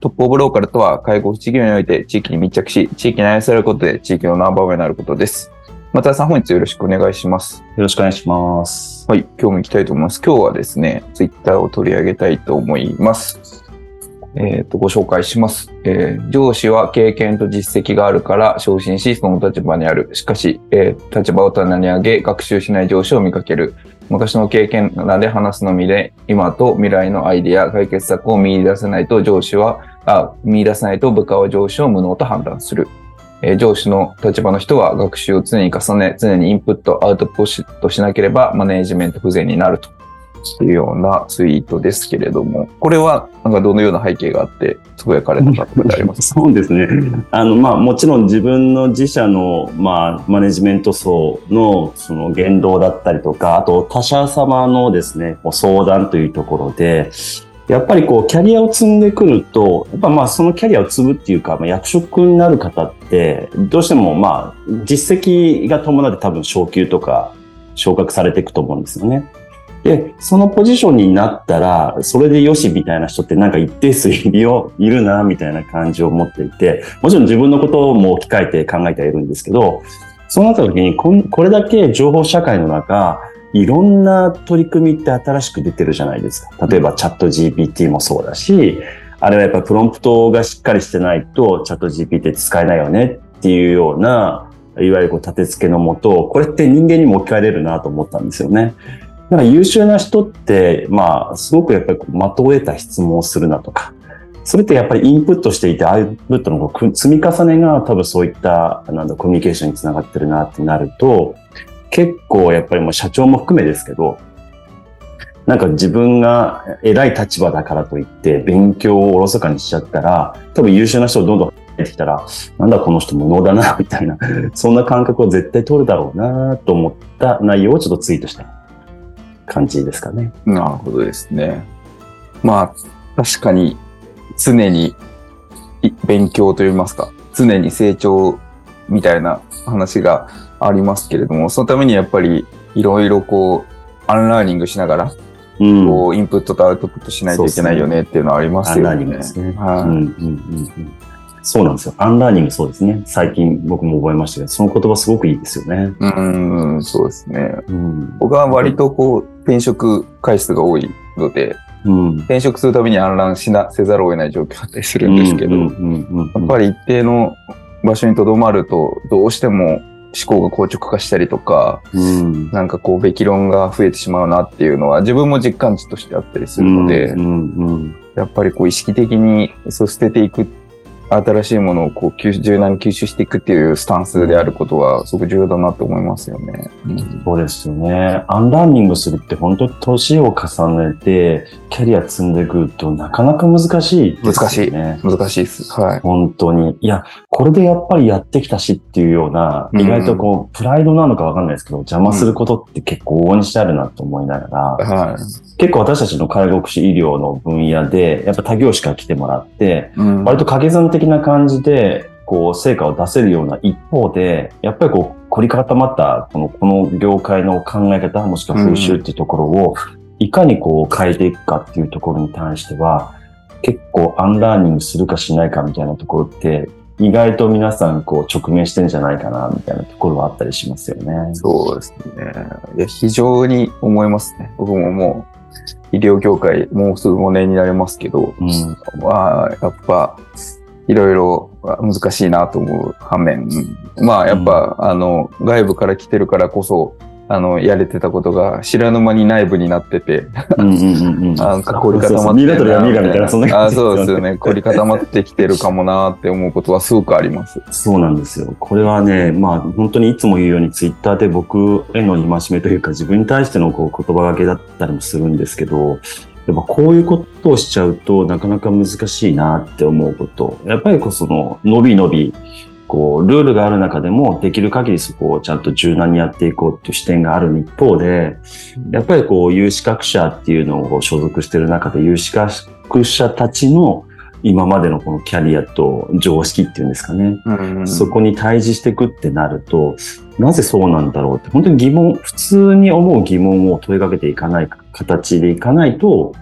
トップオブローカルとは、介護福祉業において地域に密着し、地域に愛されることで地域のナンバーワンになることです。松田さん、本日よろしくお願いします。よろしくお願いします。はい、今日も行きたいと思います。今日はですね、ツイッターを取り上げたいと思います。えっ、ー、と、ご紹介します、えー、上司は経験と実績があるから昇進し、その立場にある。しかし、えー、立場を棚に上げ、学習しない上司を見かける。昔の経験なで話すのみで、今と未来のアイディア、解決策を見出せないと上司はあ見出せないと部下は上司を無能と判断する。えー、上司の立場の人は学習を常に重ね、常にインプット、アウトプットしなければマネージメント不全になるというようなツイートですけれども、これはなんかどのような背景があって、つぶやかれたかってことあります そうですね。あの、まあもちろん自分の自社の、まあマネジメント層のその言動だったりとか、あと他社様のですね、相談というところで、やっぱりこう、キャリアを積んでくると、やっぱまあそのキャリアを積むっていうか、まあ、役職になる方って、どうしてもまあ、実績が伴って多分昇給とか昇格されていくと思うんですよね。で、そのポジションになったら、それでよしみたいな人ってなんか一定数いるよ、いるな、みたいな感じを持っていて、もちろん自分のことも置き換えて考えてはいるんですけど、そうなった時にこ、これだけ情報社会の中、いろんな取り組みって新しく出てるじゃないですか。例えばチャット GPT もそうだし、あれはやっぱプロンプトがしっかりしてないとチャット GPT って使えないよねっていうような、いわゆるこう立て付けのもと、これって人間にも置き換えれるなと思ったんですよね。だから優秀な人って、まあ、すごくやっぱり的を得た質問をするなとか、それってやっぱりインプットしていて、アウトプットの積み重ねが多分そういった、なんだ、コミュニケーションにつながってるなってなると、結構やっぱりもう社長も含めですけど、なんか自分が偉い立場だからといって勉強をおろそかにしちゃったら、多分優秀な人をどんどん入ってきたら、なんだこの人無能だな、みたいな、そんな感覚を絶対取るだろうなと思った内容をちょっとツイートした感じですかね。なるほどですね。まあ、確かに常に勉強といいますか、常に成長みたいな話がありますけれども、そのためにやっぱりいろいろこう、 unlearning しながら、うん、こう、インプットとアウトプットしないといけないよねっていうのはありますよね。 unlearning ですね。はい、うんうんうんそうなんですよ。 unlearning そうですね。最近僕も覚えましたけど、その言葉すごくいいですよね。うん、そうですね。うん、僕は割とこう、転職回数が多いので、うん、転職するたびに unlearn しなせざるを得ない状況だったりするんですけど、やっぱり一定の場所にとどまると、どうしても思考が硬直化したりとか、うん、なんかこう、べき論が増えてしまうなっていうのは自分も実感値としてあったりするので、うんうんうん、やっぱりこう意識的にそう捨てていく新しいものをこう柔軟に吸収していくっていうスタンスであることはすごく重要だなと思いますよね。うん、そうですよね。 unlearning するって本当に年を重ねてキャリア積んでいくとなかなか難しいですね。難しい。難しいです。はい。本当に。いや、これでやっぱりやってきたしっていうような、意外とこう、プライドなのかわかんないですけど、邪魔することって結構往々にしてあるなと思いながら、はい。結構私たちの介護福祉医療の分野で、やっぱ他業種から来てもらって、うん、割と掛け算的な感じで、こう、成果を出せるような一方で、やっぱりこう、凝り固まった、この、この業界の考え方、もしくは風習っていうところを、いかにこう変えていくかっていうところに対しては、結構 unlearning するかしないかみたいなところって、意外と皆さんこう直面してんじゃないかなみたいなところはあったりしますよね。そうですね。いや、非常に思いますね。僕ももう医療業界もうすぐ5年になりますけど、うん、まあ、やっぱ、いろいろ難しいなと思う反面、うんまあやっぱ、あの、外部から来てるからこそ、あの、やれてたことが知らぬ間に内部になってて、うんうんうんうん。あなんか凝り固まってそうそうミイラ取りはミイラみたいな、そんなあそうですよね。凝り固まってきてるかもなって思うことはすごくあります。そうなんですよ。これはね、まあ本当にいつも言うようにツイッターで僕への戒めというか自分に対してのこう言葉がけだったりもするんですけど、やっぱこういうことをしちゃうとなかなか難しいなって思うこと。やっぱりこうその、伸び伸び、こう、ルールがある中でもできる限りそこをちゃんと柔軟にやっていこうっていう視点がある一方で、やっぱりこう、有資格者っていうのを所属している中で、有資格者たちの今までのこのキャリアと常識っていうんですかね。うんそこに対峙していくってなると、なぜそうなんだろうって、本当に疑問、普通に思う疑問を問いかけていかない形でいかないと、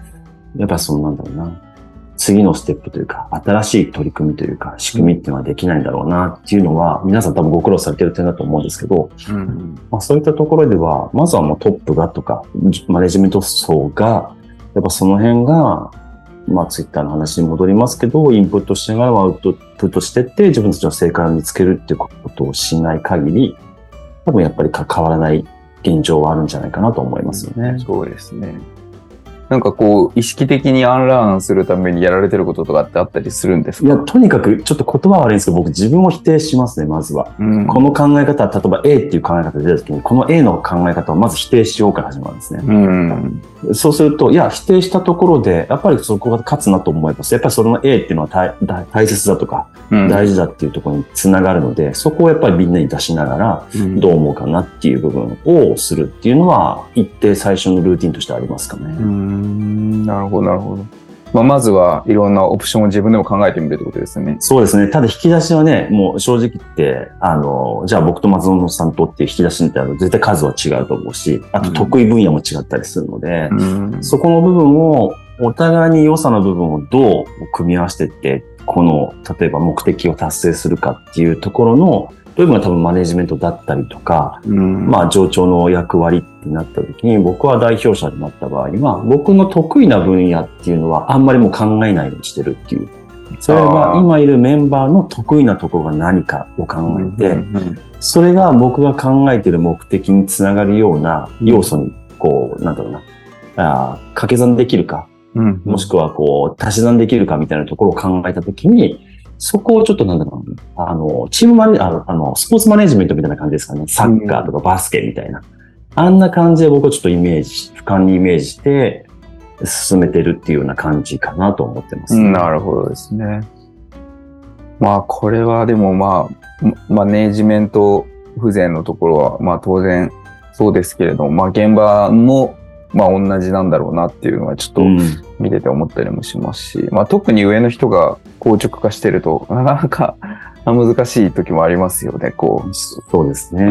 やっぱそうなんだろうな。次のステップというか、新しい取り組みというか、仕組みっていうのはできないんだろうなっていうのは、皆さん多分ご苦労されてる点だと思うんですけど、うんまあ、そういったところでは、まずはもうトップがとか、マネジメント層が、やっぱその辺が、まあツイッターの話に戻りますけど、インプットしながらアウトプットしてって、自分たちの正解を見つけるっていうことをしない限り、多分やっぱり変わらない現状はあるんじゃないかなと思いますよね。そうですね。なんかこう、意識的にアンラーンするためにやられてることとかってあったりするんですか？いや、とにかく、ちょっと言葉は悪いんですけど、僕自分を否定しますね、まずは。うんこの考え方、例えば A っていう考え方が出た時に、この A の考え方をまず否定しようから始まるんですね。うん。そうすると、いや、否定したところで、やっぱりそこが勝つなと思います。やっぱりそれの A っていうのは大切だとか、うん大事だっていうところにつながるので、そこをやっぱりみんなに出しながら、うんどう思うかなっていう部分をするっていうのは、一定最初のルーティンとしてありますかね。うーんなるほど、なるほど。まあ、まずはいろんなオプションを自分でも考えてみるってことですね。そうですね。ただ引き出しはね、もう正直言って、あの、じゃあ僕と松本さんとっていう引き出しってあると絶対数は違うと思うし、あと得意分野も違ったりするので、うんそこの部分を、お互いに良さの部分をどう組み合わせていって、この、例えば目的を達成するかっていうところの、どういうのが多分マネジメントだったりとか、うん。まあ上長の役割ってなった時に、僕は代表者になった場合には、僕の得意な分野っていうのはあんまりもう考えないようにしてるっていう。それは今いるメンバーの得意なところが何かを考えて、うんそれが僕が考えている目的につながるような要素に、こう、なんだろうな、あー掛け算できるか、うんもしくはこう、足し算できるかみたいなところを考えたときに、そこをちょっとなんだろうな、あの、チームマネ、あの、あのスポーツマネジメントみたいな感じですかね。サッカーとかバスケみたいな。あんな感じで僕はちょっとイメージし、俯瞰にイメージして、進めてるっていうような感じかなと思ってます、うんなるほどですね。まあ、これはでもまあ、ママネージメント不全のところは、まあ当然そうですけれども、まあ現場も、まあ同じなんだろうなっていうのはちょっとうん見てて思ったりもしますし、まあ特に上の人が硬直化してると、なかなか難しい時もありますよね、こそうですね。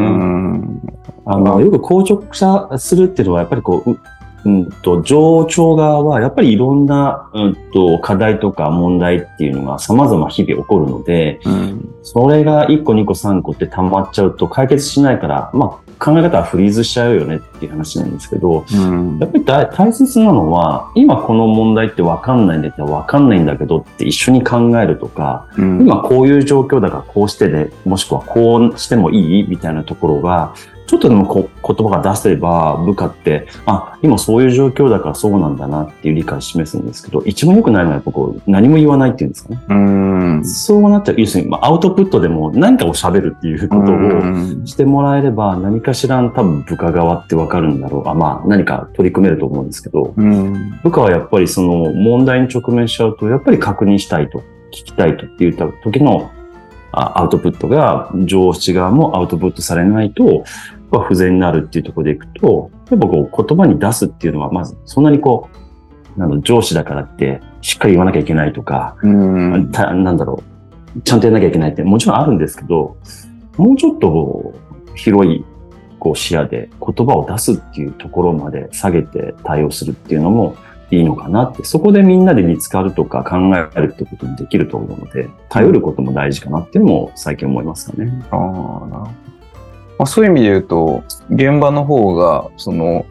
あの、よく硬直化するっていうのは、やっぱりこう、ううんと、上長側は、やっぱりいろんな、うんと、課題とか問題っていうのが様々日々起こるので、うん。それが1個2個3個って溜まっちゃうと解決しないから、まあ、考え方はフリーズしちゃうよねっていう話なんですけど、うん。やっぱり大大切なのは、今この問題って分かんないんだったら分かんないんだけどって一緒に考えるとか、うん。今こういう状況だからこうしてで、もしくはこうしてもいい？みたいなところが、ちょっとでもこ言葉が出せば部下って、あ、今そういう状況だからそうなんだなっていう理解を示すんですけど、一番良くないのはやっぱこう何も言わないっていうんですかね。うん。そうなっちゃう。要するに、まあ、アウトプットでも何かを喋るっていうことをうんしてもらえれば、何かしらの多分部下側ってわかるんだろう。あ、まあ何か取り組めると思うんですけど、うん。部下はやっぱりその問題に直面しちゃうと、やっぱり確認したいと、聞きたいとって言った時のあアウトプットが上司側もアウトプットされないと、やっぱ不全になるっていうところでいくと、やっぱこう言葉に出すっていうのは、まずそんなにこう、なんだろう上司だからってしっかり言わなきゃいけないとか、うん。たなんだろう、ちゃんとやらなきゃいけないってもちろんあるんですけど、もうちょっと広いこう視野で言葉を出すっていうところまで下げて対応するっていうのもいいのかなって、そこでみんなで見つかるとか考えるってこともできると思うので、頼ることも大事かなっていうのも最近思いますかね。ああ、なるほど。まあ、そういう意味で言うと、現場の方が、その、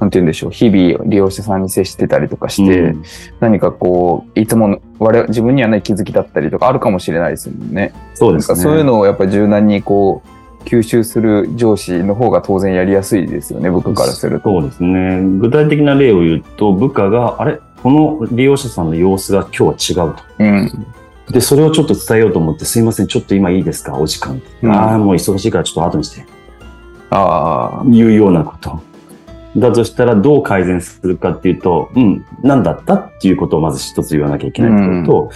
なんて言うんでしょう、日々利用者さんに接してたりとかして、うん何かこう、いつも我々自分にはない気づきだったりとかあるかもしれないですもんね。そうですね。そういうのをやっぱり柔軟にこう、吸収する上司の方が当然やりやすいですよね、部下からすると。そうですね。具体的な例を言うと、部下が、あれ？この利用者さんの様子が今日は違うと。うん。で、それをちょっと伝えようと思って、すいません、ちょっと今いいですか？お時間。うん。ああ、もう忙しいからちょっと後にして。ああ、いうようなこと。だとしたらどう改善するかっていうと、うん、何だった？っていうことをまず一つ言わなきゃいけないってこ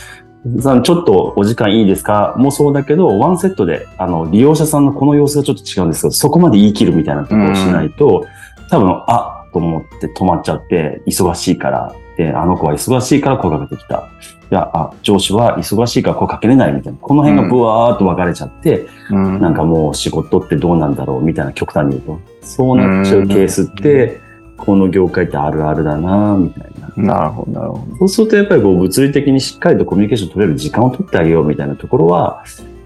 とと、さんちょっとお時間いいですか？もそうだけど、ワンセットで、あの、利用者さんのこの様子がちょっと違うんですけど、そこまで言い切るみたいなところをしないと、多分、あと思って止まっちゃって、忙しいから、で、あの子は忙しいから声かけてきた。いや、あ、上司は忙しいから声かけれないみたいな。この辺がブワーっと分かれちゃって、うん。なんかもう仕事ってどうなんだろうみたいな極端に言うと。そうなっちゃうケースって、この業界ってあるあるだなみたいな。なるほど、なるほど。そうするとやっぱりこう物理的にしっかりとコミュニケーション取れる時間を取ってあげようみたいなところは、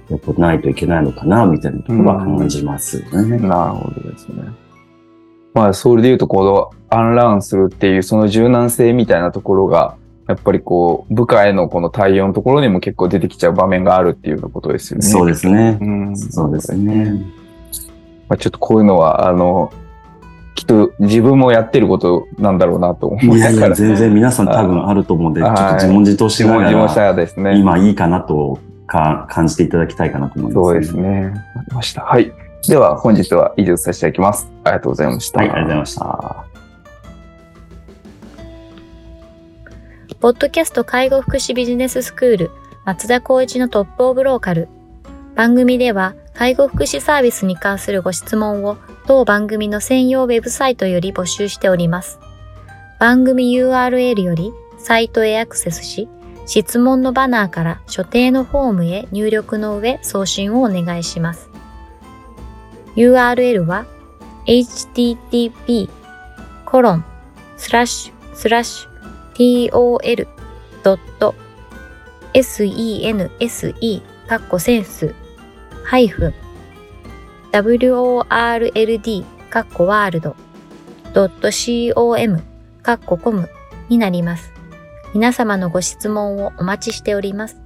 やっぱないといけないのかなみたいなところは感じますね。なるほどですね。まあ、それで言うと、このアンラーンするっていう、その柔軟性みたいなところが、やっぱりこう、部下へのこの対応のところにも結構出てきちゃう場面があるっていうようなことですよね。そうですね。うん。そうですね。まあ、ちょっとこういうのは、あの、きっと自分もやってることなんだろうなと思いいやいや、ながら。全然皆さん多分あると思うんで、ちょはいっと自問自答し自ながら、問自問したらですね。今いいかなとか感じていただきたいかなと思います、そうですね。わかりました。はい。では、本日は以上させていただきます。ありがとうございました。はいありがとうございましたた。ポッドキャスト介護福祉ビジネススクール松田光一のトップオブローカル。番組では介護福祉サービスに関するご質問を当番組の専用ウェブサイトより募集しております。番組 URL よりサイトへアクセスし、質問のバナーから所定のフォームへ入力の上送信をお願いします。URL は http コロンスラッシュスラッシュ tol.sense カッコセンスハイフン world カッコワールド .com カッココムになります。皆様のご質問をお待ちしております。